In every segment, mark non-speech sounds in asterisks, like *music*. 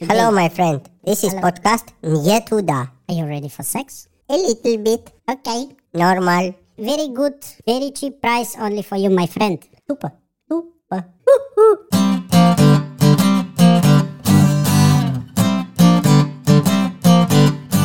Hello, my friend. This is podcast Мне туда. Are you ready for sex? A little bit. Okay. Normal. Very good. Very cheap price only for you, my friend. Тупо. Тупо.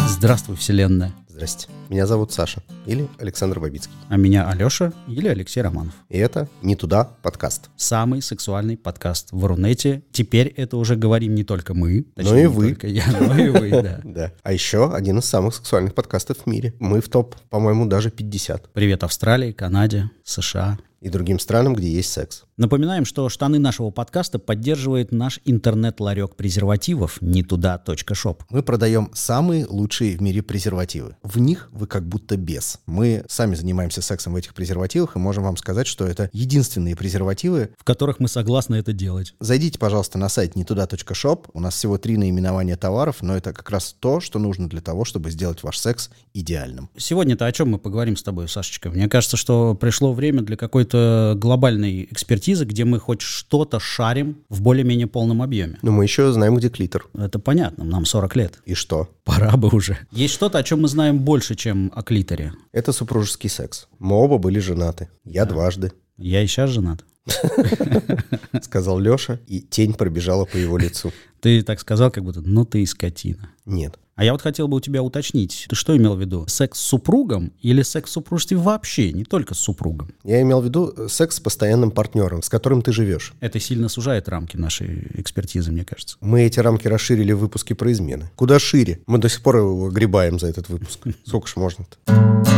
Здравствуй, Вселенная. Здрасте. Меня зовут Саша или Александр Бабицкий. А меня Алеша или Алексей Романов. И это «Не туда» подкаст. Самый сексуальный подкаст в Рунете. Теперь это уже говорим не только мы. Но и не вы. я, но и вы, да. *laughs* Да. А еще один из самых сексуальных подкастов в мире. Мы в топ, по-моему, даже 50. Привет Австралии, Канаде, США. И другим странам, где есть секс. Напоминаем, что штаны нашего подкаста поддерживает наш интернет-ларек презервативов не туда.шоп. Мы продаем самые лучшие в мире презервативы. В них вы как будто без. Мы сами занимаемся сексом в этих презервативах и можем вам сказать, что это единственные презервативы. в которых мы согласны это делать. Зайдите, пожалуйста, на сайт нетуда.шоп. У нас всего три наименования товаров, но это как раз то, что нужно для того, чтобы сделать ваш секс идеальным. Сегодня-то о чем мы поговорим с тобой, Сашечка? Мне кажется, что пришло время для какой-то глобальной экспертизы, где мы хоть что-то шарим в более-менее полном объеме. Но мы еще знаем, где клитор. Это понятно, нам 40 лет. И что? Пора бы уже. Есть что-то, о чем мы знаем больше, чем о клиторе. Это супружеский секс. Мы оба были женаты. Я дважды, Я и сейчас женат. *laughs* сказал Леша, и тень пробежала по его лицу. Ты так сказал, как будто, ну ты и скотина. Нет. А я вот хотел бы у тебя уточнить, ты что имел в виду? Секс с супругом или секс в супружестве вообще, не только с супругом? Я имел в виду э, секс с постоянным партнером, с которым ты живешь. Это сильно сужает рамки нашей экспертизы, мне кажется. Мы эти рамки расширили в выпуске про измены. Куда шире? Мы до сих пор его гребаем за этот выпуск. *laughs* Сколько ж можно-то?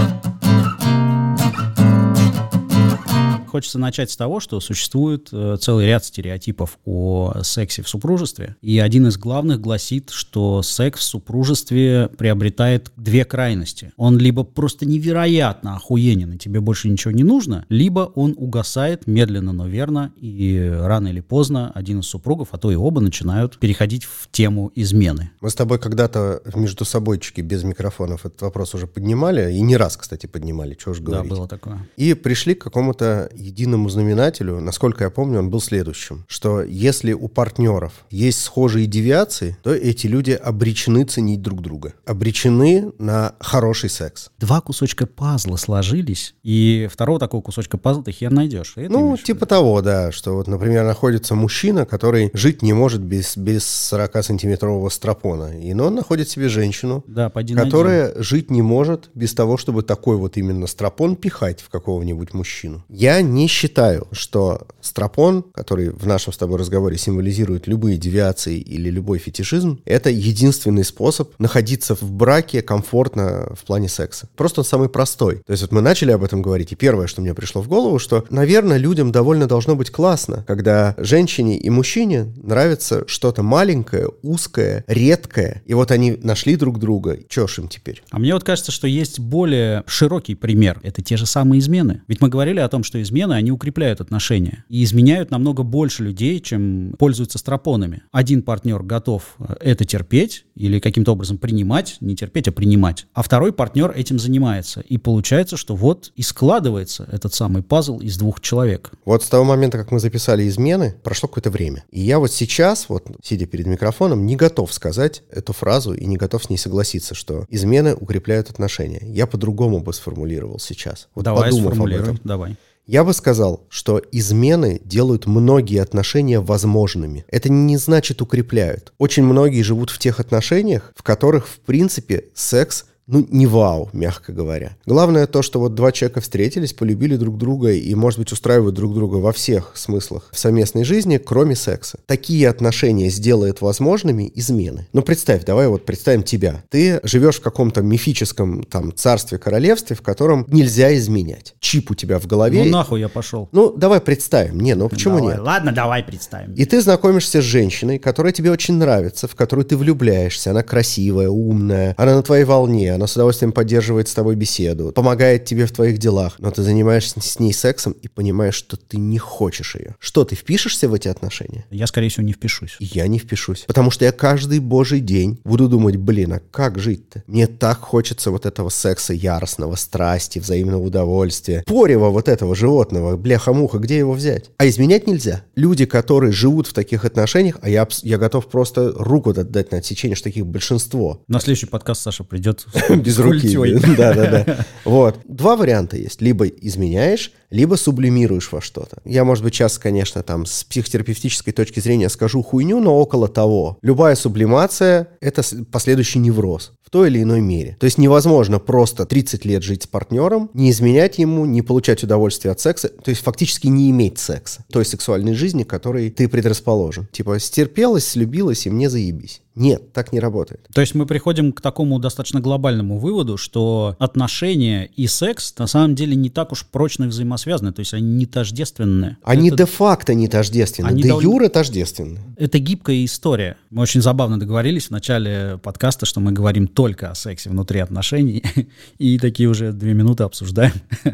Хочется начать с того, что существует э, целый ряд стереотипов о сексе в супружестве. И один из главных гласит, что секс в супружестве приобретает две крайности. Он либо просто невероятно охуенен, и тебе больше ничего не нужно, либо он угасает медленно, но верно, и рано или поздно один из супругов, а то и оба, начинают переходить в тему измены. Мы с тобой когда-то между собойчике без микрофонов этот вопрос уже поднимали, и не раз, кстати, поднимали, чего уж Да, говорить. было такое. И пришли к какому-то единому знаменателю, насколько я помню, он был следующим, что если у партнеров есть схожие девиации, то эти люди обречены ценить друг друга, обречены на хороший секс. Два кусочка пазла сложились, и второго такого кусочка пазла ты хер найдешь. Это Ну, типа того, да, что вот, например, находится мужчина, который жить не может без, без 40-сантиметрового стропона, и но он находит себе женщину, Да, которая жить не может без того, чтобы такой вот именно стропон пихать в какого-нибудь мужчину. Я не считаю, что стропон, который в нашем с тобой разговоре символизирует любые девиации или любой фетишизм, это единственный способ находиться в браке комфортно в плане секса. Просто он самый простой. То есть вот мы начали об этом говорить, и первое, что мне пришло в голову, что, наверное, людям довольно должно быть классно, когда женщине и мужчине нравится что-то маленькое, узкое, редкое, и вот они нашли друг друга. Чё ж им теперь? А мне вот кажется, что есть более широкий пример. Это те же самые измены. Ведь мы говорили о том, что измены, они укрепляют отношения. И изменяют намного больше людей, чем пользуются стропонами. Один партнер готов э, это терпеть или каким-то образом принимать, не терпеть, а принимать. А второй партнер этим занимается. И получается, что вот и складывается этот самый пазл из двух человек. Вот с того момента, как мы записали измены, прошло какое-то время. И я вот сейчас, вот сидя перед микрофоном, не готов сказать эту фразу и не готов с ней согласиться, что измены укрепляют отношения. Я по-другому бы сформулировал сейчас. Вот давай подумав об этом. давай. Я бы сказал, что измены делают многие отношения возможными. Это не значит укрепляют. Очень многие живут в тех отношениях, в которых, в принципе, секс ну, не вау, мягко говоря. Главное то, что вот два человека встретились, полюбили друг друга и, может быть, устраивают друг друга во всех смыслах в совместной жизни, кроме секса. Такие отношения сделают возможными измены. Ну, представь, давай вот представим тебя. Ты живешь в каком-то мифическом там царстве, королевстве, в котором нельзя изменять. Чип у тебя в голове. Ну нахуй я пошел. Ну, давай представим. Не, ну почему Давай, нет? Ладно, давай представим. И ты знакомишься с женщиной, которая тебе очень нравится, в которую ты влюбляешься. Она красивая, умная, она на твоей волне, она с удовольствием поддерживает с тобой беседу, помогает тебе в твоих делах, но ты занимаешься с ней сексом и понимаешь, что ты не хочешь ее. Что, ты впишешься в эти отношения? Я, скорее всего, не впишусь. Я не впишусь. Потому что я каждый божий день буду думать, блин, а как жить-то? Мне так хочется вот этого секса яростного, страсти, взаимного удовольствия. Порева вот этого животного, бляха-муха, где его взять? А изменять нельзя. Люди, которые живут в таких отношениях, а я, я готов просто руку отдать на отсечение, что таких большинство. На следующий подкаст Саша придет *laughs* Без руки. Да, да, да. *laughs* Вот. Два варианта есть. Либо изменяешь, либо сублимируешь во что-то. Я, может быть, сейчас, конечно, там с психотерапевтической точки зрения скажу хуйню, но около того. Любая сублимация — это последующий невроз в той или иной мере. То есть невозможно просто 30 лет жить с партнером, не изменять ему, не получать удовольствие от секса, то есть фактически не иметь секса, той сексуальной жизни, которой ты предрасположен. Типа стерпелась, слюбилась и мне заебись. Нет, так не работает. То есть мы приходим к такому достаточно глобальному выводу, что отношения и секс на самом деле не так уж прочно взаимосвязаны, то есть они не тождественны. Они это, де-факто не тождественны, Они де довольно- юре тождественны. это гибкая история. Мы очень забавно договорились в начале подкаста, что мы говорим только о сексе внутри отношений, *laughs* и такие уже две минуты обсуждаем *laughs*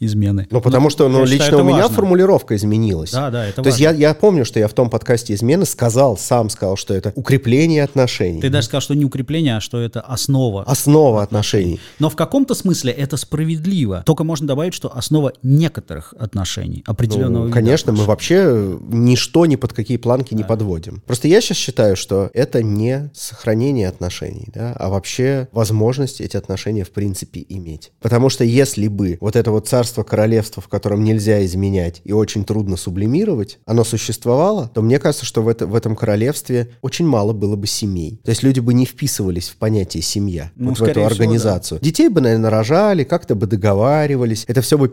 измены. Ну, потому что, ну, я считаю, лично у меня важно. формулировка изменилась. Да, да, это То есть важно. я, я помню, что я в том подкасте «Измены» сказал, сам сказал, что это укрепление отношений. Ты даже сказал, что не укрепление, а что это основа. Основа отношений. Но в каком-то смысле это справедливо. Только можно добавить, что основа некоторых отношений определенного Ну, конечно, мы вообще ничто ни под какие планки не подводим. Просто я сейчас считаю, что это не сохранение отношений, да, а вообще возможность эти отношения в принципе иметь. Потому что если бы вот это вот царство королевства, в котором нельзя изменять и очень трудно сублимировать, оно существовало, то мне кажется, что в, это, в этом королевстве очень мало было бы семей. То есть люди бы не вписывались в понятие семья, Ну, вот в эту скорее всего, организацию. Детей бы, наверное, рожали, как-то бы договаривались, это все бы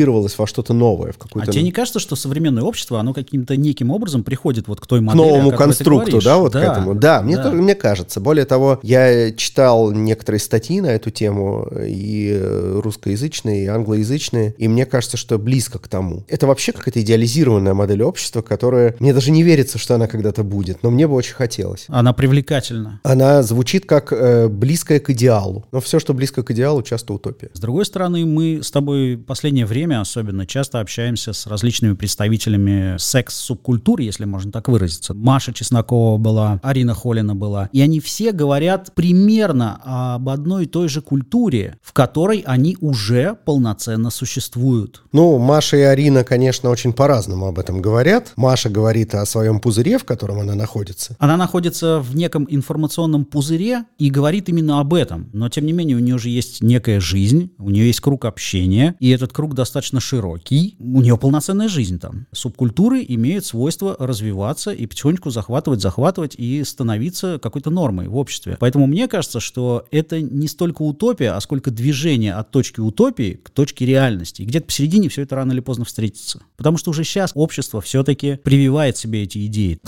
переформулировалось во что-то новое, в А тебе не кажется, что современное общество, оно каким-то неким образом приходит вот к той к модели, о новому конструкту, да, вот к этому. Да, мне, да. тоже- мне кажется. Более того, я читал некоторые статьи на эту тему, и э, русскоязычные, и англоязычные, и мне кажется, что близко к тому. Это вообще какая-то идеализированная модель общества, которая... Мне даже не верится, что она когда-то будет, но мне бы очень хотелось. Она привлекательна. Она звучит как э, близкая к идеалу. Но все, что близко к идеалу, часто утопия. С другой стороны, мы с тобой последнее время особенно часто общаемся с различными представителями секс-субкультур, если можно так выразиться. Маша Чеснокова была, Арина Холина была. И они все говорят примерно об одной и той же культуре, в которой они уже полноценно существуют. Ну, Маша и Арина, конечно, очень по-разному об этом говорят. Маша говорит о своем пузыре, в котором она находится. Она находится в неком информационном пузыре и говорит именно об этом. Но, тем не менее, у нее же есть некая жизнь, у нее есть круг общения, и этот круг достаточно широкий. У нее полноценная жизнь там. Субкультуры имеют свойство развиваться и потихонечку захватывать, захватывать и становиться какой-то нормой в обществе. Поэтому мне кажется, что это не столько утопия, а сколько движение от точки утопии к точке реальности. И где-то посередине все это рано или поздно встретится. Потому что уже сейчас общество все-таки прививает себе эти идеи.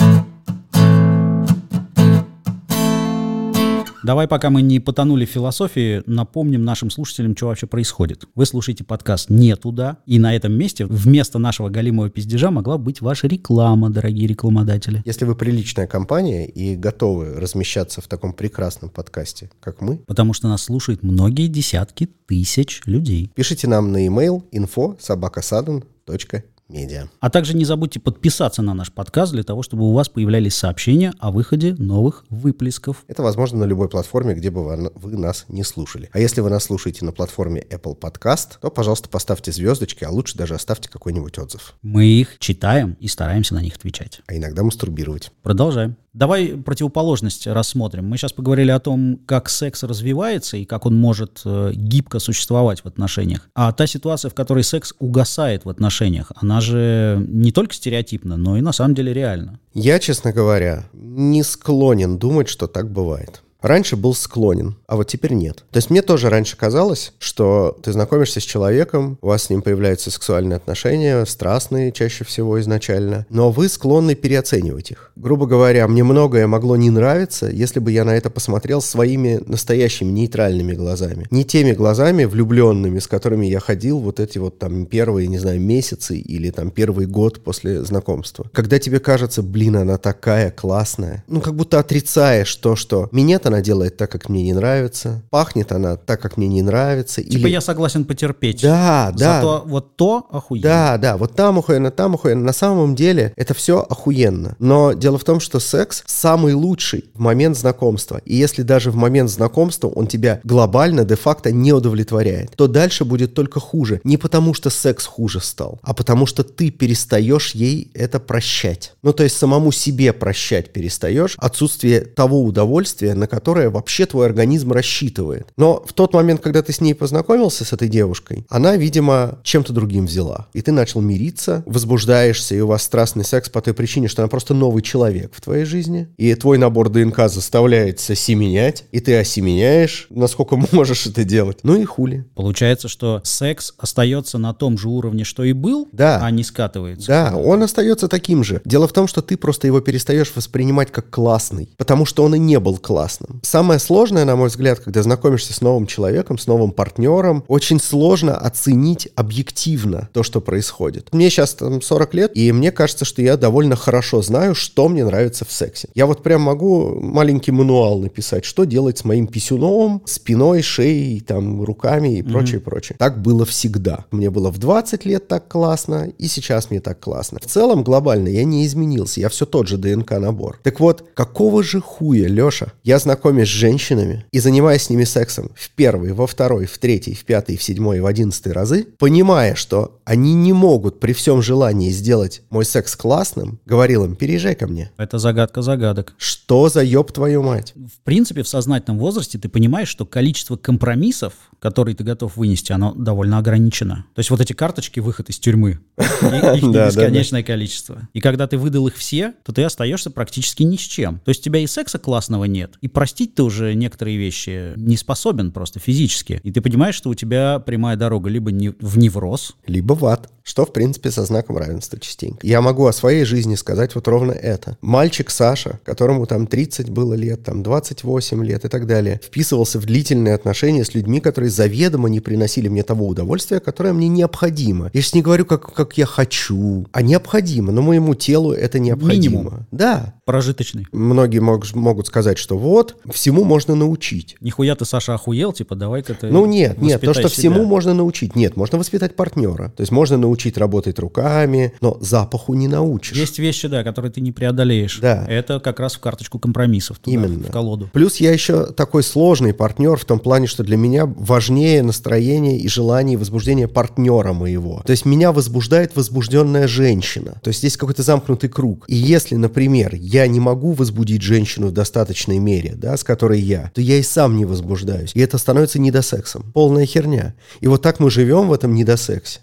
Давай, пока мы не потонули в философии, напомним нашим слушателям, что вообще происходит. Вы слушаете подкаст «Не туда», и на этом месте вместо нашего галимого пиздежа могла быть ваша реклама, дорогие рекламодатели. Если вы приличная компания и готовы размещаться в таком прекрасном подкасте, как мы, Потому что нас слушают многие десятки тысяч людей. пишите нам на e-mail info собакасадан.медиа. А также не забудьте подписаться на наш подкаст для того, чтобы у вас появлялись сообщения о выходе новых выплесков. Это возможно на любой платформе, где бы вы нас не слушали. А если вы нас слушаете на платформе Apple Podcast, то, пожалуйста, поставьте звездочки, а лучше даже оставьте какой-нибудь отзыв. Мы их читаем и стараемся на них отвечать. А иногда мастурбировать. Продолжаем. Давай противоположность рассмотрим. Мы сейчас поговорили о том, как секс развивается и как он может э, гибко существовать в отношениях. А та ситуация, в которой секс угасает в отношениях, она же не только стереотипна, но и на самом деле реальна. Я, честно говоря, не склонен думать, что так бывает. Раньше был склонен, а вот теперь нет. То есть мне тоже раньше казалось, что ты знакомишься с человеком, у вас с ним появляются сексуальные отношения, страстные чаще всего изначально, но вы склонны переоценивать их. Грубо говоря, мне многое могло не нравиться, если бы я на это посмотрел своими настоящими нейтральными глазами. Не теми глазами влюбленными, с которыми я ходил вот эти вот там первые, не знаю, месяцы или там первый год после знакомства. Когда тебе кажется, блин, она такая классная, ну как будто отрицаешь то, что меня-то она делает так, как мне не нравится, пахнет она так, как мне не нравится. Типа я согласен потерпеть. Да, да. Зато вот то охуенно. Да, да, вот там охуенно, там охуенно. На самом деле это все охуенно. Но дело в том, что секс самый лучший в момент знакомства. И если даже в момент знакомства он тебя глобально, де-факто не удовлетворяет, то дальше будет только хуже. Не потому, что секс хуже стал, а потому, что ты перестаешь ей это прощать. Ну, то есть самому себе прощать перестаешь отсутствие того удовольствия, на которое вообще твой организм рассчитывает. Но в тот момент, когда ты с ней познакомился, с этой девушкой, она, видимо, чем-то другим взяла. И ты начал мириться, возбуждаешься, и у вас страстный секс по той причине, что она просто новый человек в твоей жизни. И твой набор ДНК заставляет осеменять, и ты осеменяешь, насколько *laughs* можешь это делать. Ну и хули. Получается, что секс остается на том же уровне, что и был, Да. а не скатывается. Да, он остается таким же. Дело в том, что ты просто его перестаешь воспринимать как классный, потому что он и не был классным. Самое сложное, на мой взгляд, когда знакомишься с новым человеком, с новым партнером, очень сложно оценить объективно то, что происходит. Мне сейчас там 40 лет, и мне кажется, что я довольно хорошо знаю, что мне нравится в сексе. Я вот прям могу маленький мануал написать, что делать с моим писюном, спиной, шеей, там, руками и прочее, прочее. Так было всегда. Мне было в 20 лет так классно, и сейчас мне так классно. В целом, глобально, я не изменился, я все тот же ДНК-набор. Так вот, какого же хуя, Леша, я знакомюсь с женщинами и занимаюсь с ними сексом в первый, во второй, в третий, в пятый, в седьмой, в одиннадцатый разы, понимая, что они не могут при всем желании сделать мой секс классным, говорил им, переезжай ко мне. Это загадка загадок. Что за ёб твою мать? В принципе, в сознательном возрасте ты понимаешь, что количество компромиссов, которые ты готов вынести, оно довольно ограничено. То есть вот эти карточки выход из тюрьмы, их *laughs* бесконечное количество. И когда ты выдал их все, то ты остаешься практически ни с чем. То есть у тебя и секса классного нет, и простить ты уже некоторые вещи не способен просто физически. И ты понимаешь, что у тебя прямая дорога либо не- в невроз, либо в ад, что, в принципе, со знаком равенства частенько. Я могу о своей жизни сказать вот ровно это. Мальчик Саша, которому там 30 было лет, там 28 лет и так далее, вписывался в длительные отношения с людьми, которые заведомо не приносили мне того удовольствия, которое мне необходимо. Я сейчас не говорю, как, как я хочу, а необходимо, но моему телу это необходимо. Минимум. Да. прожиточный. Многие мог- могут сказать, что вот, всему можно научить. Нихуя ты, Саша, охуел, типа, давай-ка ты Ну нет, нет, то, что всему себя. можно научить. Нет, можно воспитать партнера. То есть можно научить работать руками, но запаху не научишь. Есть вещи, да, которые ты не преодолеешь. Да. Это как раз в карточку компромиссов. туда, Именно. В колоду. Плюс я еще такой сложный партнер в том плане, что для меня важнее настроение и желание и возбуждение партнера моего. То есть меня возбуждает возбужденная женщина. То есть здесь какой-то замкнутый круг. И если, например, я не могу возбудить женщину в достаточной мере, да, с которой я, то я и сам не возбуждаюсь. И это становится недосексом. Полная херня. И вот так мы живем в этом недосексе.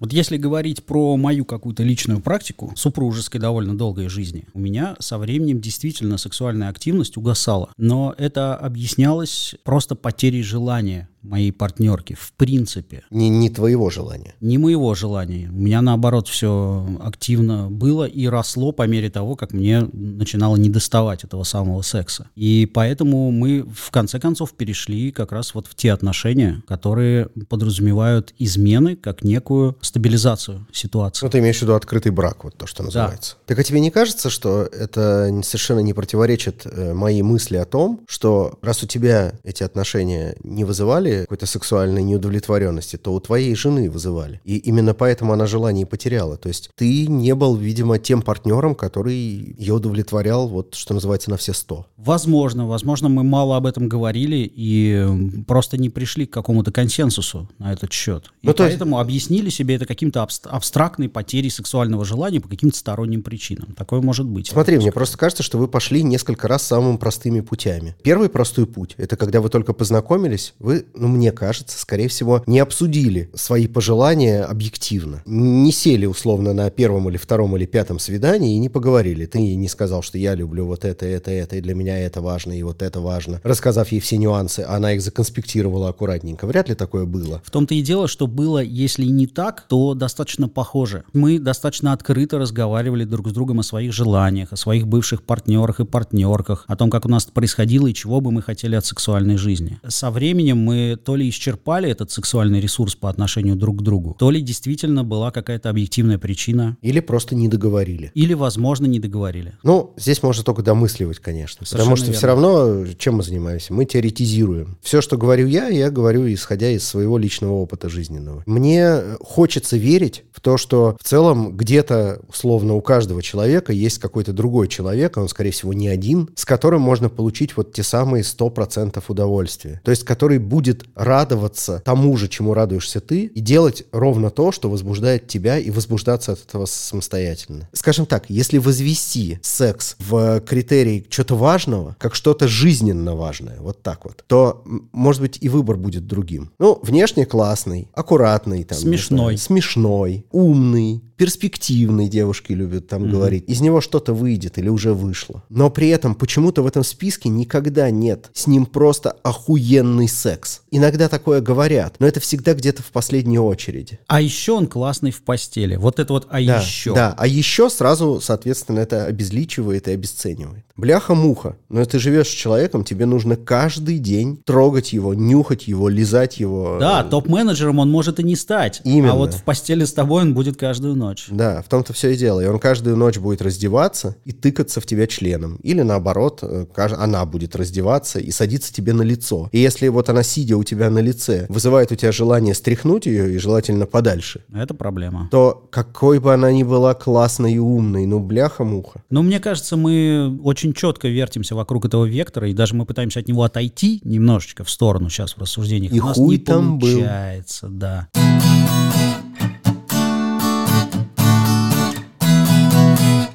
Вот если говорить про мою какую-то личную практику супружеской довольно долгой жизни, у меня со временем действительно сексуальная активность угасала. Но это объяснялось просто потерей желания моей партнерки, в принципе. Не, не твоего желания. Не моего желания. У меня, наоборот, все активно было и росло по мере того, как мне начинало недоставать этого самого секса. И поэтому мы, в конце концов, перешли как раз вот в те отношения, которые подразумевают измены как некую стабилизацию ситуации. Ну, ты имеешь в виду открытый брак, вот то, что называется. Так а тебе не кажется, что это совершенно не противоречит э, моей мысли о том, что раз у тебя эти отношения не вызывали какой-то сексуальной неудовлетворенности, то у твоей жены вызывали. И именно поэтому она желание и потеряла. То есть ты не был, видимо, тем партнером, который ее удовлетворял, вот что называется, на все сто. Возможно, возможно, мы мало об этом говорили и просто не пришли к какому-то консенсусу на этот счет. И Ну, то есть- поэтому объяснили себе это каким-то абст- абстрактной потерей сексуального желания по каким-то сторонним причинам. Такое может быть. Смотри, мне просто кажется, что вы пошли несколько раз самыми простыми путями. Первый простой путь – это когда вы только познакомились, вы, ну, мне кажется, скорее всего, не обсудили свои пожелания объективно. Не сели, условно, на первом или втором или пятом свидании и не поговорили. Ты не сказал, что я люблю вот это, это, это, и для меня это важно, и вот это важно. Рассказав ей все нюансы, она их законспектировала аккуратненько. Вряд ли такое было. В том-то и дело, что было, если не так, то достаточно похоже. Мы достаточно открыто разговаривали друг с другом о своих желаниях, о своих бывших партнерах и партнерках, о том, как у нас происходило и чего бы мы хотели от сексуальной жизни. Со временем мы то ли исчерпали этот сексуальный ресурс по отношению друг к другу, то ли действительно была какая-то объективная причина, Или просто не договорили. или, возможно, не договорили. Ну, здесь можно только домысливать, конечно. Совершенно потому что верно. все равно, чем мы занимаемся? Мы теоретизируем. Все, что говорю я, я говорю, исходя из своего личного опыта жизненного. Мне хочется верить в то, что в целом где-то, условно, у каждого человека есть какой-то другой человек, а он, скорее всего, не один, с которым можно получить вот те самые 100% удовольствия. То есть, который будет радоваться тому же, чему радуешься ты, и делать ровно то, что возбуждает тебя, и возбуждаться от этого самостоятельно. Скажем так, если возвести секс в критерий чего-то важного, как что-то жизненно важное, вот так вот, то, может быть, и выбор будет другим. Ну, внешне классный, аккуратный, там, Смешной. знаю, смешной, умный, перспективный, девушки любят там говорить. Из него что-то выйдет или уже вышло. Но при этом почему-то в этом списке никогда нет с ним просто охуенный секс. Иногда такое говорят, но это всегда где-то в последней очереди. А еще он классный в постели. Вот это вот «а Да, еще». Да, а еще сразу, соответственно, это обезличивает и обесценивает. Бляха-муха. Но ты живешь с человеком, тебе нужно каждый день трогать его, нюхать его, лизать его. Да, топ-менеджером он может и не стать. Именно. А вот в постели с тобой он будет каждую ночь. Да, в том-то все и дело. И он каждую ночь будет раздеваться и тыкаться в тебя членом. Или наоборот, э, она будет раздеваться и садиться тебе на лицо. И если вот она, сидя у тебя на лице, вызывает у тебя желание стряхнуть ее, и желательно подальше, Это проблема. то какой бы она ни была классной и умной, ну бляха-муха. Но мне кажется, мы очень четко вертимся вокруг этого вектора, и даже мы пытаемся от него отойти немножечко в сторону сейчас в рассуждениях. И У нас хуй не там был. получается, да.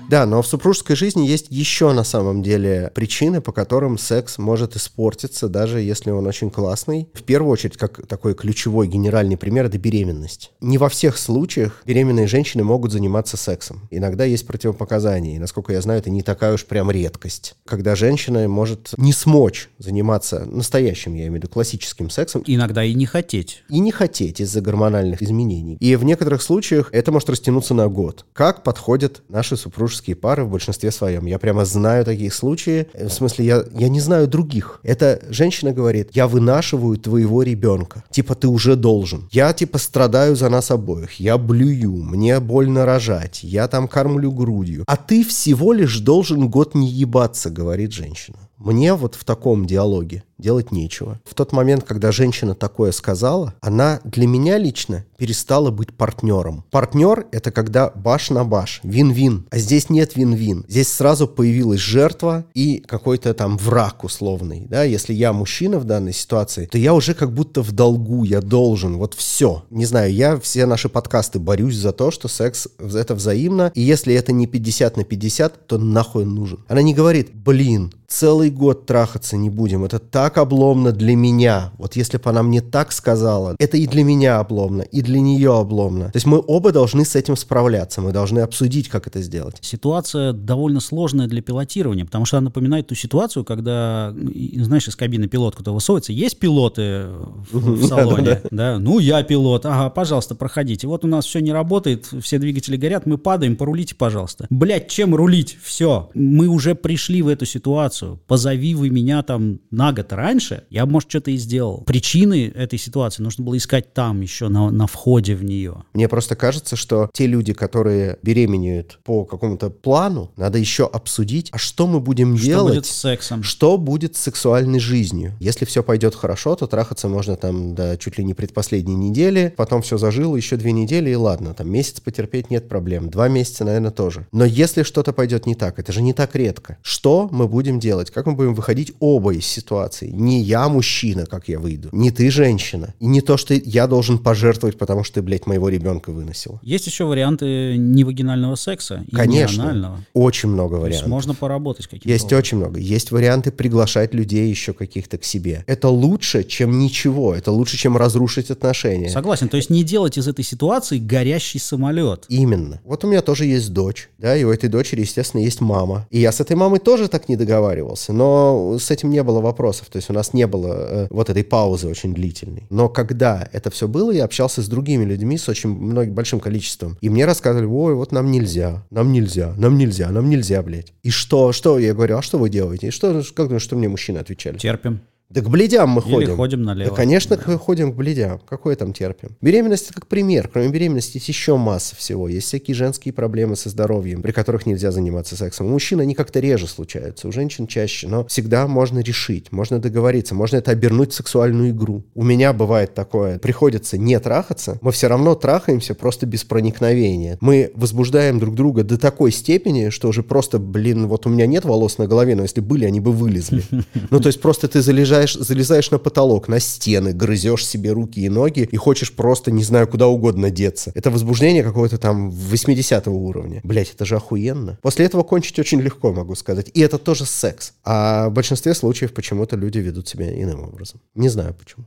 Да, но в супружеской жизни есть еще на самом деле причины, по которым секс может испортиться, даже если он очень классный. В первую очередь, как такой ключевой генеральный пример, это беременность. Не во всех случаях беременные женщины могут заниматься сексом. Иногда есть противопоказания, и, насколько я знаю, это не такая уж прям редкость. Когда женщина может не смочь заниматься настоящим, я имею в виду, классическим сексом, Иногда и не хотеть. и не хотеть из-за гормональных изменений. И в некоторых случаях это может растянуться на год. Как подходят наши супружеские пары в большинстве своем? Я прямо знаю такие случаи. В смысле, я, я не знаю других. Эта женщина говорит, я вынашиваю твоего ребенка. Типа, ты уже должен. Я, типа, страдаю за нас обоих. Я блюю. Мне больно рожать. Я там кормлю грудью. А ты всего лишь должен год не ебаться, говорит женщина. Мне вот в таком диалоге делать нечего. В тот момент, когда женщина такое сказала, она для меня лично перестала быть партнером. Партнер — это когда баш на баш, вин-вин. А здесь нет вин-вин. Здесь сразу появилась жертва и какой-то там враг условный. Да? Если я мужчина в данной ситуации, то я уже как будто в долгу, я должен. Вот все. Не знаю, я все наши подкасты борюсь за то, что секс — это взаимно. И если это не 50 на 50, то нахуй он нужен. Она не говорит, блин, целый год трахаться не будем. Это так обломно для меня. Вот если бы она мне так сказала, это и для меня обломно, и для нее обломно. То есть мы оба должны с этим справляться. Мы должны обсудить, как это сделать. Ситуация довольно сложная для пилотирования, потому что она напоминает ту ситуацию, когда, знаешь, из кабины пилот кто-то высовывается. Есть пилоты в, в *laughs* салоне? Да, Ну, я пилот. Ага, пожалуйста, проходите. Вот у нас все не работает, все двигатели горят, мы падаем, порулите, пожалуйста. Блять, чем рулить? Все. Мы уже пришли в эту ситуацию. Позови вы меня там на год раньше, я бы, может, что-то и сделал. Причины этой ситуации нужно было искать там еще, на, на входе в нее. Мне просто кажется, что те люди, которые беременеют по какому-то плану, надо еще обсудить, а что мы будем Что делать? будет с сексом? Что будет с сексуальной жизнью? Если все пойдет хорошо, то трахаться можно там до чуть ли не предпоследней недели, потом все зажило еще две недели, и ладно, там месяц потерпеть нет проблем, два месяца, наверное, тоже. Но если что-то пойдет не так, это же не так редко. Что мы будем делать? Как мы будем выходить оба из ситуации? Не я мужчина, как я выйду, не ты женщина, и не то, что я должен пожертвовать, потому что ты, блядь, моего ребенка выносил. Есть еще варианты невагинального секса и Конечно, неанального. очень много То есть вариантов. можно поработать каким-то Есть образом. очень много. Есть варианты приглашать людей еще каких-то к себе. Это лучше, чем ничего. Это лучше, чем разрушить отношения. Согласен, то есть не делать из этой ситуации горящий самолет. Именно. Вот у меня тоже есть дочь, да, и у этой дочери, естественно, есть мама. И я с этой мамой тоже так не договаривался, но с этим не было вопросов. То есть у нас не было э, вот этой паузы очень длительной. Но когда это все было, я общался с другими людьми, с очень многим, большим количеством. И мне рассказывали, ой, вот нам нельзя, нам нельзя, нам нельзя, нам нельзя, блядь. И что, что? Я говорю, а что вы делаете? И что, как думаешь, что мне мужчины отвечали? Терпим. Да к бледям мы Или ходим. ходим налево. Да, конечно, к- ходим к бледям. Какое там терпим? Беременность это как пример. Кроме беременности есть еще масса всего. Есть всякие женские проблемы со здоровьем, при которых нельзя заниматься сексом. У мужчин они как-то реже случаются, у женщин чаще. Но всегда можно решить, можно договориться, можно это обернуть в сексуальную игру. У меня бывает такое. Приходится не трахаться, мы все равно трахаемся просто без проникновения. Мы возбуждаем друг друга до такой степени, что уже просто, блин, вот у меня нет волос на голове, но если были, они бы вылезли. *laughs* Ну, то есть просто ты залезаешь, залезаешь на потолок, на стены, грызешь себе руки и ноги и хочешь просто, не знаю, куда угодно деться. Это возбуждение какое-то там 80 уровня. Блять, это же охуенно. После этого кончить очень легко, могу сказать. И это тоже секс. А в большинстве случаев почему-то люди ведут себя иным образом. Не знаю почему.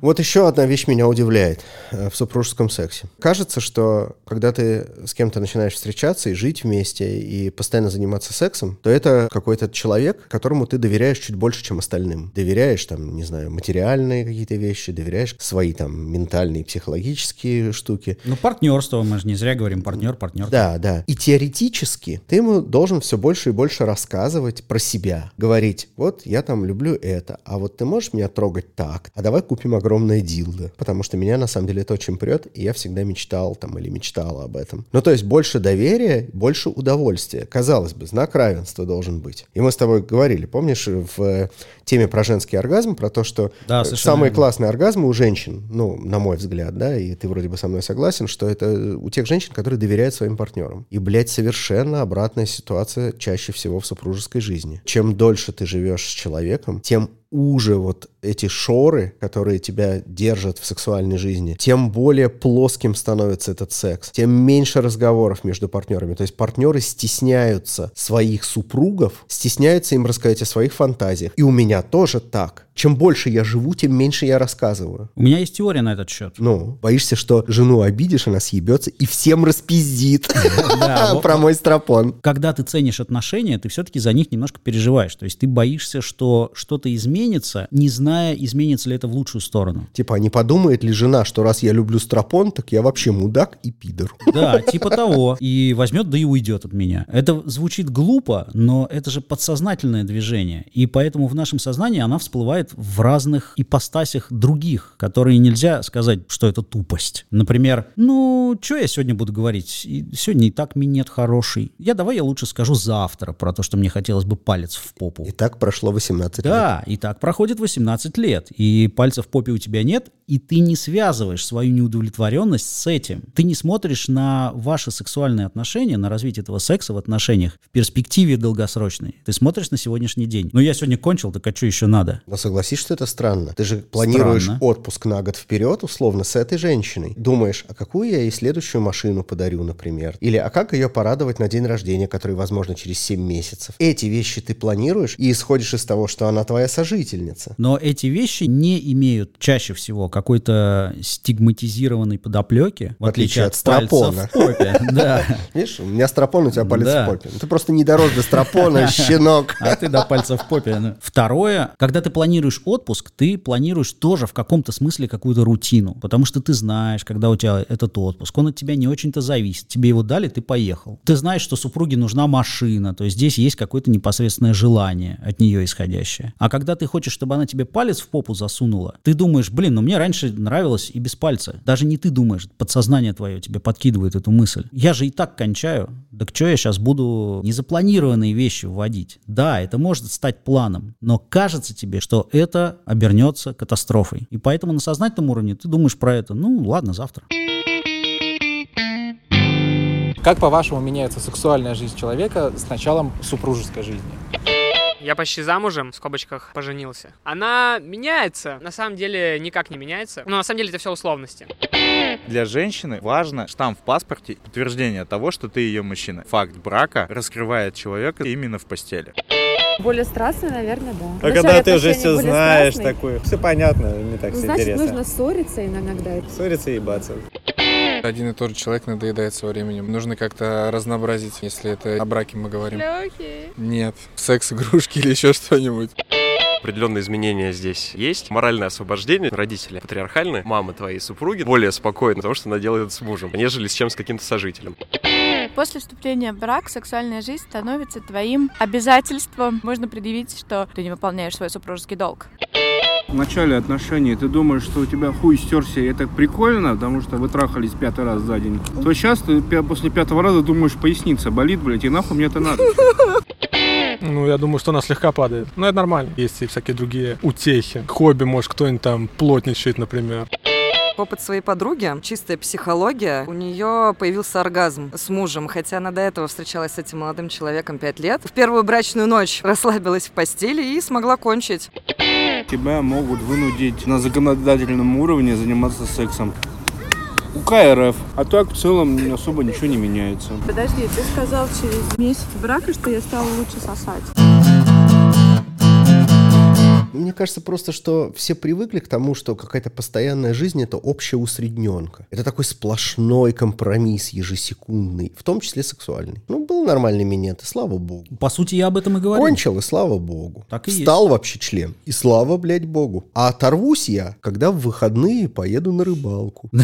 Вот еще одна вещь меня удивляет э, в супружеском сексе. Кажется, что когда ты с кем-то начинаешь встречаться и жить вместе, и постоянно заниматься сексом, то это какой-то человек, которому ты доверяешь чуть больше, чем остальным. Доверяешь, там, не знаю, материальные какие-то вещи, доверяешь свои там ментальные, психологические штуки. Ну, партнерство, мы же не зря говорим партнер, партнер. Да, да. И теоретически ты ему должен все больше и больше рассказывать про себя. Говорить, вот я там люблю это, а вот ты можешь меня трогать так, а давай купим огромное дилдо. Потому что меня на самом деле это очень прет, и я всегда мечтал там или мечтала об этом. Ну, то есть больше доверия, больше удовольствия. Казалось бы, знак равенства должен быть. И мы с тобой говорили, помнишь, в э, теме про женский оргазм, про то, что Да, э, самые верно. классные оргазмы у женщин, ну, на мой взгляд, да, и ты вроде бы со мной согласен, что это у тех женщин, которые доверяют своим партнерам. И, блядь, совершенно обратная ситуация чаще всего в супружеской жизни. Чем дольше ты живешь с человеком, тем уже вот эти шоры, которые тебя держат в сексуальной жизни, тем более плоским становится этот секс, тем меньше разговоров между партнерами. То есть партнеры стесняются своих супругов, стесняются им рассказать о своих фантазиях. И у меня тоже так. Чем больше я живу, тем меньше я рассказываю. У меня есть теория на этот счет. Ну, боишься, что жену обидишь, она съебется и всем распиздит *laughs* *laughs* про мой стропон. Когда ты ценишь отношения, ты все-таки за них немножко переживаешь. То есть ты боишься, что что-то изменится, не зная, изменится ли это в лучшую сторону. Типа, а не подумает ли жена, что раз я люблю стропон, так я вообще мудак и пидор? Да, типа того. И возьмет, да и уйдет от меня. Это звучит глупо, но это же подсознательное движение. И поэтому в нашем сознании она всплывает в разных ипостасях других, которые нельзя сказать, что это тупость. Например, ну, что я сегодня буду говорить? Сегодня и так минет хороший. Я давай я лучше скажу завтра про то, что мне хотелось бы палец в попу. И так прошло 18 лет. Да, и так проходит 18 лет, и пальцев в попе у тебя нет, и ты не связываешь свою неудовлетворенность с этим. Ты не смотришь на ваши сексуальные отношения, на развитие этого секса в отношениях в перспективе долгосрочной. Ты смотришь на сегодняшний день. Ну, я сегодня кончил, так а что еще надо? Но согласись, что это странно. Ты же планируешь Странно. отпуск на год вперед, условно, с этой женщиной. Думаешь, а какую я ей следующую машину подарю, например? Или а как ее порадовать на день рождения, который, возможно, через 7 месяцев? Эти вещи ты планируешь и исходишь из того, что она твоя сожительница. Но эти вещи не имеют чаще всего какой-то стигматизированной подоплеки, в, В отличие отличие от стропона. в попе. *laughs* Да. Видишь, у меня стропон, у тебя палец Да. в попе. Ну, Ты просто не дорос до стропона, *laughs* щенок. А ты до пальца в попе. ну. Второе, когда ты планируешь отпуск, ты планируешь тоже в каком-то смысле какую-то рутину. Потому что ты знаешь, когда у тебя этот отпуск, он от тебя не очень-то зависит. Тебе его дали, ты поехал. Ты знаешь, что супруге нужна машина, то есть здесь есть какое-то непосредственное желание от нее исходящее. А когда ты хочешь, чтобы она тебе палец в попу засунула, ты думаешь, блин, ну мне раньше нравилось и без пальца. Даже не ты думаешь, подсознание твое тебе подкидывает эту мысль. Я же и так кончаю. Так что я сейчас буду незапланированные вещи вводить? Да, это может стать планом, но кажется тебе, что это обернется катастрофой. И поэтому на сознательном уровне ты думаешь про это, ну ладно, завтра. Как, по-вашему, меняется сексуальная жизнь человека с началом супружеской жизни? Я почти замужем, в скобочках поженился. Она меняется. На самом деле никак не меняется. Но на самом деле это все условности. Для женщины важно штамп в паспорте, подтверждение того, что ты ее мужчина. Факт брака раскрывает человека именно в постели. Более страстный, наверное, да. А В когда ты уже все знаешь, страстный. такое, все понятно, не так Ну, все значит, интересно. нужно ссориться иногда. Ссориться и ебаться. Один и тот же человек надоедает со временем. Нужно как-то разнообразить, если это о браке мы говорим. Нет, секс-игрушки или еще что-нибудь. Определенные изменения здесь есть. Моральное освобождение. Родители патриархальные, мама твоей супруги более спокойны, потому что она делает это с мужем, нежели с чем с каким-то сожителем. После вступления в брак сексуальная жизнь становится твоим обязательством. Можно предъявить, что ты не выполняешь свой супружеский долг. В начале отношений ты думаешь, что у тебя хуй стерся, и это прикольно, потому что вы трахались пятый раз за день, то сейчас ты после пятого раза думаешь, поясница болит, блядь, и нахуй мне это надо. Ну, я думаю, что она слегка падает. Но это нормально. Есть и всякие другие утехи. Хобби, может, кто-нибудь там плотничает, например опыт своей подруги, чистая психология. У нее появился оргазм с мужем, хотя она до этого встречалась с этим молодым человеком пять лет. В первую брачную ночь расслабилась в постели и смогла кончить. Тебя могут вынудить на законодательном уровне заниматься сексом. У КРФ. А так в целом особо ничего не меняется. Подожди, ты сказал через месяц брака, что я стала лучше сосать. Мне кажется просто, что все привыкли к тому, что какая-то постоянная жизнь — это общая усредненка. Это такой сплошной компромисс ежесекундный, в том числе сексуальный. Ну, был нормальный минет, и слава богу. По сути, я об этом и говорю. Кончил, и слава богу. Так и Встал есть. вообще член, и слава, блядь, богу. А оторвусь я, когда в выходные поеду на рыбалку. *laughs*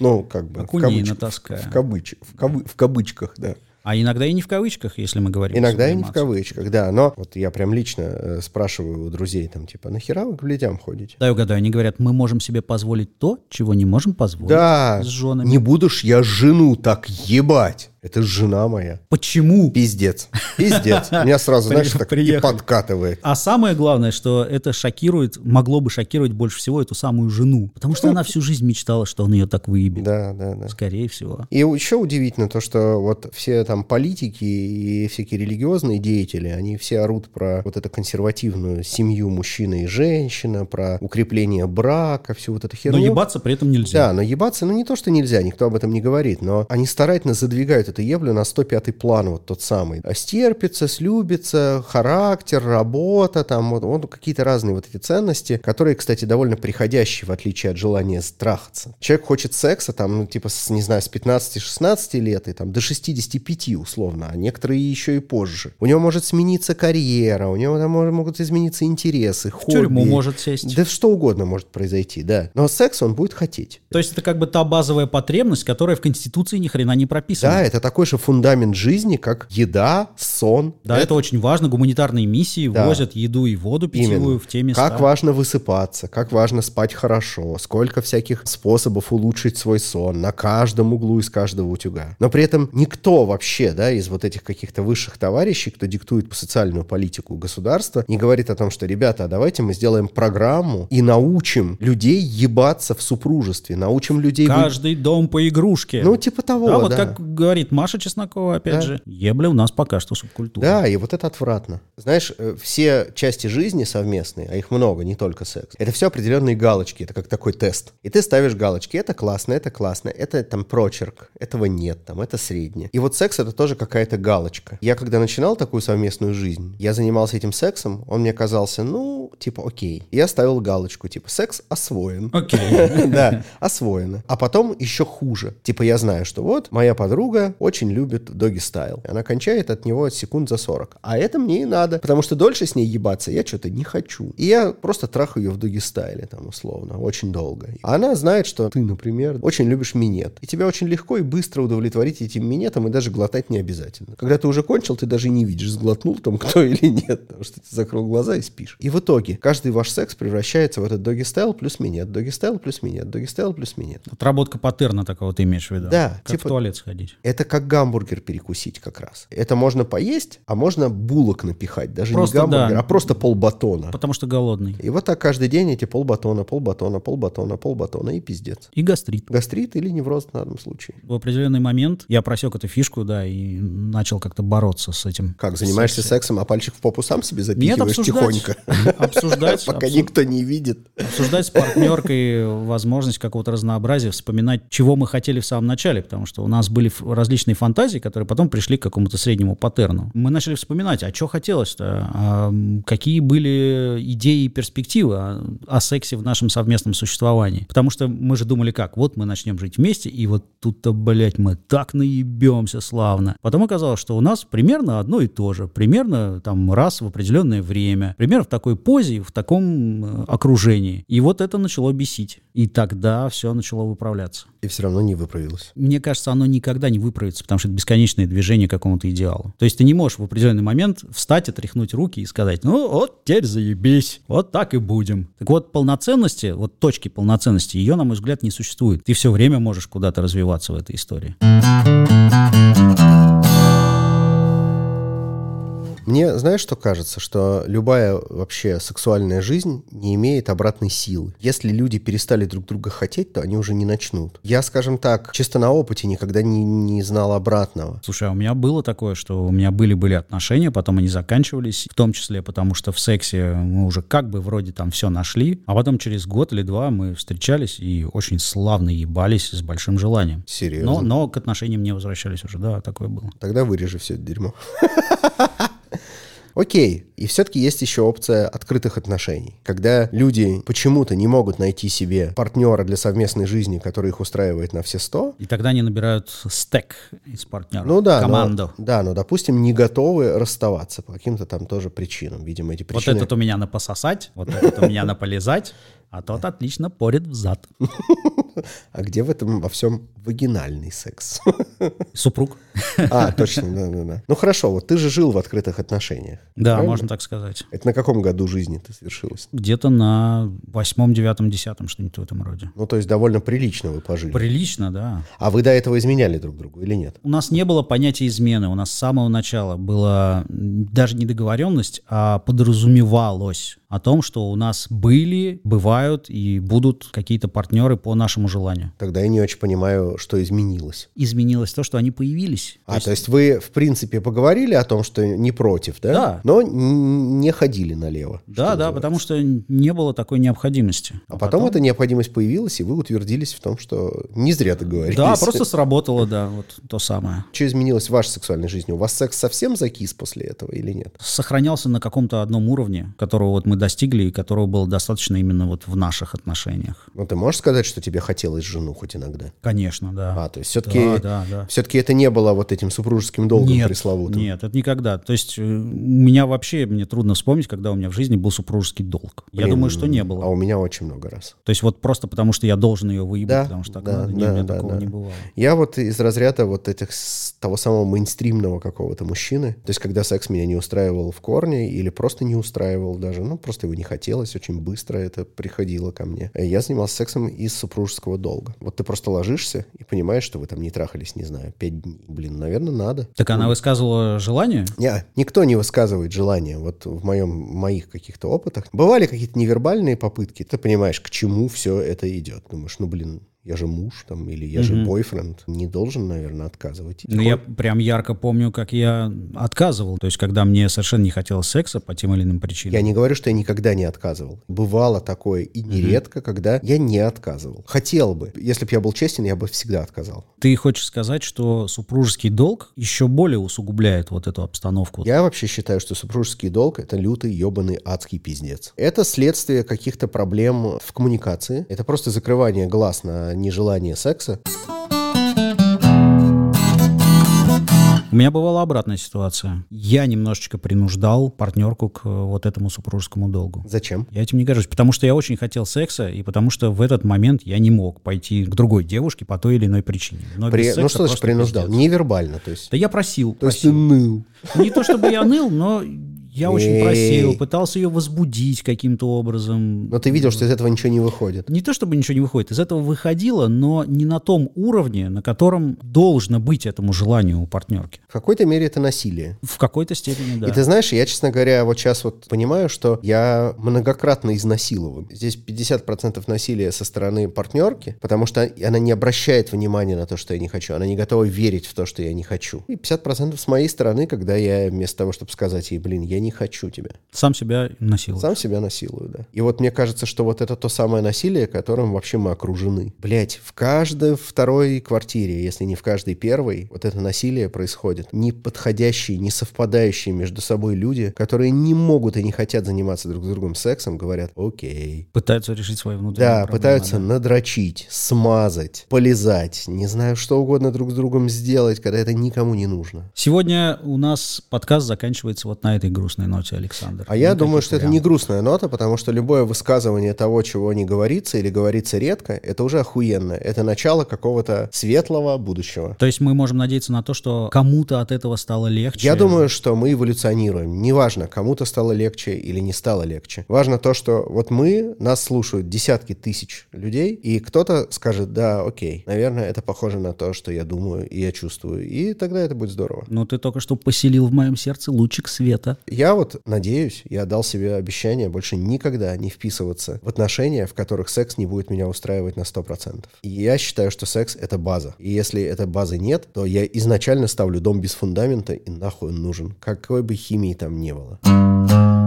Ну, как бы. в натаскаю. В кавычках, да. А иногда и не в кавычках, если мы говорим. Иногда и не в кавычках, да. Но вот я прям лично э, спрашиваю у друзей, там, типа, нахера вы к блядям ходите? Дай угадаю, они говорят, мы можем себе позволить то, чего не можем позволить Да, с женами. не буду ж я жену так ебать. Это жена моя. Почему? Пиздец. Пиздец. Меня сразу, *laughs* знаешь, так и подкатывает. А самое главное, что это шокирует, могло бы шокировать больше всего эту самую жену. Потому что она всю жизнь мечтала, что он ее так выебет. Да, да, да. Скорее всего. И еще удивительно то, что вот все там политики и всякие религиозные деятели, они все орут про вот эту консервативную семью мужчина и женщина, про укрепление брака, всю вот эту Но херню. ебаться при этом нельзя. Да, но ебаться, ну не то, что нельзя, никто об этом не говорит, но они старательно задвигают эту еблю на 105-й план, вот тот самый. Стерпится, слюбится, характер, работа, там вот, вот какие-то разные вот эти ценности, которые, кстати, довольно приходящие, в отличие от желания страхаться. Человек хочет секса, там, ну, типа, с, не знаю, с 15-16 лет и там до 65 условно, а некоторые еще и позже. У него может смениться карьера, у него там могут измениться интересы, В тюрьму хобби. может сесть. Да что угодно может произойти, да. Но секс он будет хотеть. То есть это как бы та базовая потребность, которая в Конституции ни хрена не прописана. Да, это такой же фундамент жизни, как еда, сон. Да, это, очень важно. Гуманитарные миссии Да. возят еду и воду питьевую Именно. в те места. Как важно высыпаться, как важно спать хорошо, сколько всяких способов улучшить свой сон на каждом углу из каждого утюга. Но при этом никто вообще, да, из вот этих каких-то высших товарищей, кто диктует социальную политику государства, не говорит о том, что, ребята, а давайте мы сделаем программу и научим людей ебаться в супружестве, научим людей... вы- Каждый дом по игрушке. Ну, типа того, Да, вот да. как говорит Маша Чеснокова, опять Да. же, ебля у нас пока что субкультура. Да, и вот это отвратно. Знаешь, э, все части жизни совместные, а их много, не только секс, это все определенные галочки, это как такой тест. И ты ставишь галочки, это классно, это классно, это там прочерк, этого нет, там, это среднее. И вот секс это тоже какая-то галочка. Я когда начинал такую совместную жизнь, я занимался этим сексом, он мне казался, ну, типа, окей. Я ставил галочку, типа, секс освоен. Окей. *laughs* Да, освоено. А потом еще хуже. Типа я знаю, что вот моя подруга очень любит доги стайл. Она кончает от него секунд за 40. А это мне и надо, потому что дольше с ней ебаться я что-то не хочу. И я просто трахаю ее в doggy style е, там, условно, очень долго. Она знает, что ты, например, очень любишь минет. И тебя очень легко и быстро удовлетворить этим минетом, и даже глотать не обязательно. Когда ты уже кончил, ты даже не видишь, сглотнул там кто *laughs* или нет, потому что ты закрыл глаза и спишь. И в итоге каждый ваш секс превращается в этот doggy style плюс минет, doggy style плюс минет, doggy style плюс минет. Отработка паттерна такого ты имеешь в виду. Да, Как типа- в туалет сходить. Это как гамбургер перекусить как раз. Это можно поесть, а можно булок напихать. Даже Просто не гамбургер, да. а просто полбатона. Потому что голодный. И вот так каждый день эти полбатона, полбатона, полбатона, полбатона и пиздец. И гастрит. Гастрит или невроз в данном случае. В определенный момент я просек эту фишку, да, и начал как-то бороться с этим. Как, занимаешься Сексом. сексом, а пальчик в попу сам себе Нет, запихиваешь обсуждать. тихонько? *laughs* Обсуждать. Пока никто не видит. Обсуждать с партнеркой *laughs* возможность какого-то разнообразия, вспоминать, чего мы хотели в самом начале, потому что у нас были ф- различные фантазии, которые потом пришли к какому-то среднему паттерну. Мы начали вспоминать, а что хотелось-то, А, какие были идеи и перспективы о, о сексе в нашем совместном существовании. Потому что мы же думали как, вот мы начнем жить вместе, и вот тут-то, блядь, мы так наебемся славно. Потом оказалось, что у нас примерно одно и то же, примерно там раз в определенное время, примерно в такой позе, в таком окружении. И вот это начало бесить. И тогда все начало выправляться. И все равно не выправилось. Мне кажется, оно никогда не выправится, потому что это бесконечное движение к какому-то идеалу. То есть ты не можешь в определенный момент встать, отряхнуть руки и сказать, ну вот теперь заебись, вот так и будем. Так вот, полноценности, вот точки полноценности, ее, на мой взгляд, не существует. Ты все время можешь куда-то развиваться в этой истории. Мне, знаешь, что кажется? Что любая вообще сексуальная жизнь не имеет обратной силы. Если люди перестали друг друга хотеть, то они уже не начнут. Я, скажем так, чисто на опыте никогда не, не знал обратного. Слушай, а у меня было такое, что у меня были-были отношения, потом они заканчивались, в том числе потому, что в сексе мы уже как бы вроде там все нашли, а потом через год или два мы встречались и очень славно ебались с большим желанием. Серьезно? Но, но к отношениям не возвращались уже, да, такое было. Тогда вырежи все это дерьмо. *laughs* Окей, и все-таки есть еще опция открытых отношений. Когда люди почему-то не могут найти себе партнера для совместной жизни, который их устраивает на все сто. И тогда они набирают стек из партнеров, ну, да, команду. Но, да, но, допустим, не готовы расставаться по каким-то там тоже причинам. Видимо, эти причины... Вот этот у меня на пососать, вот этот у меня на полезать, а тот отлично порит в зад. *laughs* *laughs* А где в этом во всем вагинальный секс? *laughs* Супруг. А, точно, да-да-да. Ну хорошо, вот ты же жил в открытых отношениях. Да, правильно? можно так сказать. Это на каком году жизни ты совершилось? Где-то на восьмом, девятом, десятом, что-нибудь в этом роде. Ну то есть довольно прилично вы пожили. Прилично, да. А вы до этого изменяли друг другу или нет? У нас не было понятия измены. У нас с самого начала была даже не договоренность, а подразумевалось о том, что у нас были, бывают и будут какие-то партнеры по нашему желанию. Тогда я не очень понимаю, что изменилось. Изменилось то, что они появились. А, то есть, то есть вы, в принципе, поговорили о том, что не против, да? Да. Но не ходили налево. Да, да, потому что не было такой необходимости. А, а потом, потом эта необходимость появилась, и вы утвердились в том, что не зря договорились. Да, просто сработало, да, вот то самое. Что изменилось в вашей сексуальной жизни? У вас секс совсем закис после этого или нет? Сохранялся на каком-то одном уровне, которого вот мы достигли и которого было достаточно именно вот в наших отношениях. Ну, ты можешь сказать, что тебе хотелось жену хоть иногда? Конечно, да. А, то есть все-таки, да, да, да. все-таки это не было вот этим супружеским долгом нет, пресловутым? Нет, это никогда. То есть э, у меня вообще, мне трудно вспомнить, когда у меня в жизни был супружеский долг. Блин, я думаю, что не было. А у меня очень много раз. То есть вот просто потому, что я должен ее выебать, да, потому что так да, надо. Да, не, у меня да, такого да. не бывало. Я вот из разряда вот этих, того самого мейнстримного какого-то мужчины. То есть когда секс меня не устраивал в корне или просто не устраивал даже, ну, просто его не хотелось, очень быстро это приходило ко мне. Я занимался сексом из супружеского долга. Вот ты просто ложишься и понимаешь, что вы там не трахались, не знаю, пять дней. Блин, наверное, надо. Так она высказывала желание? Не, никто не высказывает желание. Вот в моем, моих каких-то опытах бывали какие-то невербальные попытки. Ты понимаешь, к чему все это идет. Думаешь, ну, блин, я же муж там, или я же Мгм. бойфренд, не должен, наверное, отказывать. Ну, я прям ярко помню, как я отказывал. То есть, когда мне совершенно не хотелось секса по тем или иным причинам. Я не говорю, что я никогда не отказывал. Бывало такое и нередко, когда я не отказывал. Хотел бы. Если бы я был честен, я бы всегда отказал. Ты хочешь сказать, что супружеский долг еще более усугубляет вот эту обстановку? Я вообще считаю, что супружеский долг — это лютый, ебаный, адский пиздец. Это следствие каких-то проблем в коммуникации. Это просто закрывание глаз на нежелание секса. У меня бывала обратная ситуация. Я немножечко принуждал партнерку к э, вот этому супружескому долгу. Зачем? Я этим не горжусь, потому что я очень хотел секса, и потому что в этот момент я не мог пойти к другой девушке по той или иной причине. Но При- Ну что значит принуждал? пиздец. Невербально, то есть. Да я просил. То есть ты ныл. Не то чтобы я ныл, но я очень просил, пытался ее возбудить каким-то образом. Но ты видел, что из этого ничего не выходит. Не то чтобы ничего не выходит, из этого выходило, но не на том уровне, на котором должно быть этому желанию у партнерки. В какой-то мере это насилие. В какой-то степени, да. И ты знаешь, я, честно говоря, вот сейчас вот понимаю, что я многократно изнасилован. Здесь 50% насилия со стороны партнерки, потому что она не обращает внимания на то, что я не хочу. Она не готова верить в то, что я не хочу. И 50% с моей стороны, когда я вместо того, чтобы сказать ей, блин, я не хочу тебя. Сам себя насиловал. Сам себя насилую, да. И вот мне кажется, что вот это то самое насилие, которым вообще мы окружены. Блять, в каждой второй квартире, если не в каждой первой, вот это насилие происходит. Неподходящие, не совпадающие между собой люди, которые не могут и не хотят заниматься друг с другом сексом, говорят, окей. Пытаются решить свои внутренние Да, проблемы, пытаются да. надрочить, смазать, полизать, не знаю, что угодно друг с другом сделать, когда это никому не нужно. Сегодня у нас подкаст заканчивается вот на этой грустной грустной ноте, Александр. А я думаю, что это не вариантов. грустная нота, потому что любое высказывание того, чего не говорится или говорится редко, это уже охуенно. Это начало какого-то светлого будущего. То есть мы можем надеяться на то, что кому-то от этого стало легче. Я думаю, что мы эволюционируем. Неважно, кому-то стало легче или не стало легче. Важно то, что вот мы, нас слушают десятки тысяч людей, и кто-то скажет, да, окей, наверное, это похоже на то, что я думаю и я чувствую. И тогда это будет здорово. Ну, ты только что поселил в моем сердце лучик света. Я вот надеюсь, я дал себе обещание больше никогда не вписываться в отношения, в которых секс не будет меня устраивать на 100%. И я считаю, что секс — это база. И если этой базы нет, то я изначально ставлю дом без фундамента, и нахуй он нужен. Какой бы химии там не было.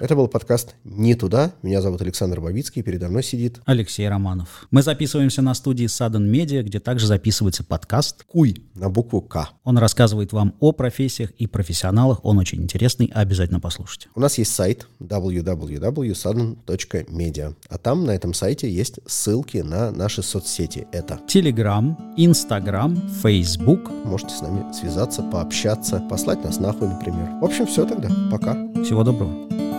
Это был подкаст «Не туда». Меня зовут Александр Бабицкий, передо мной сидит Алексей Романов. Мы записываемся на студии Sudden Media, где также записывается подкаст «Куй» на букву «К». Он рассказывает вам о профессиях и профессионалах. Он очень интересный, обязательно послушайте. У нас есть сайт www.sudden.media, а там на этом сайте есть ссылки на наши соцсети. Это Телеграм, Инстаграм, Фейсбук. Можете с нами связаться, пообщаться, послать нас нахуй, например. В общем, все тогда. Пока. Всего доброго.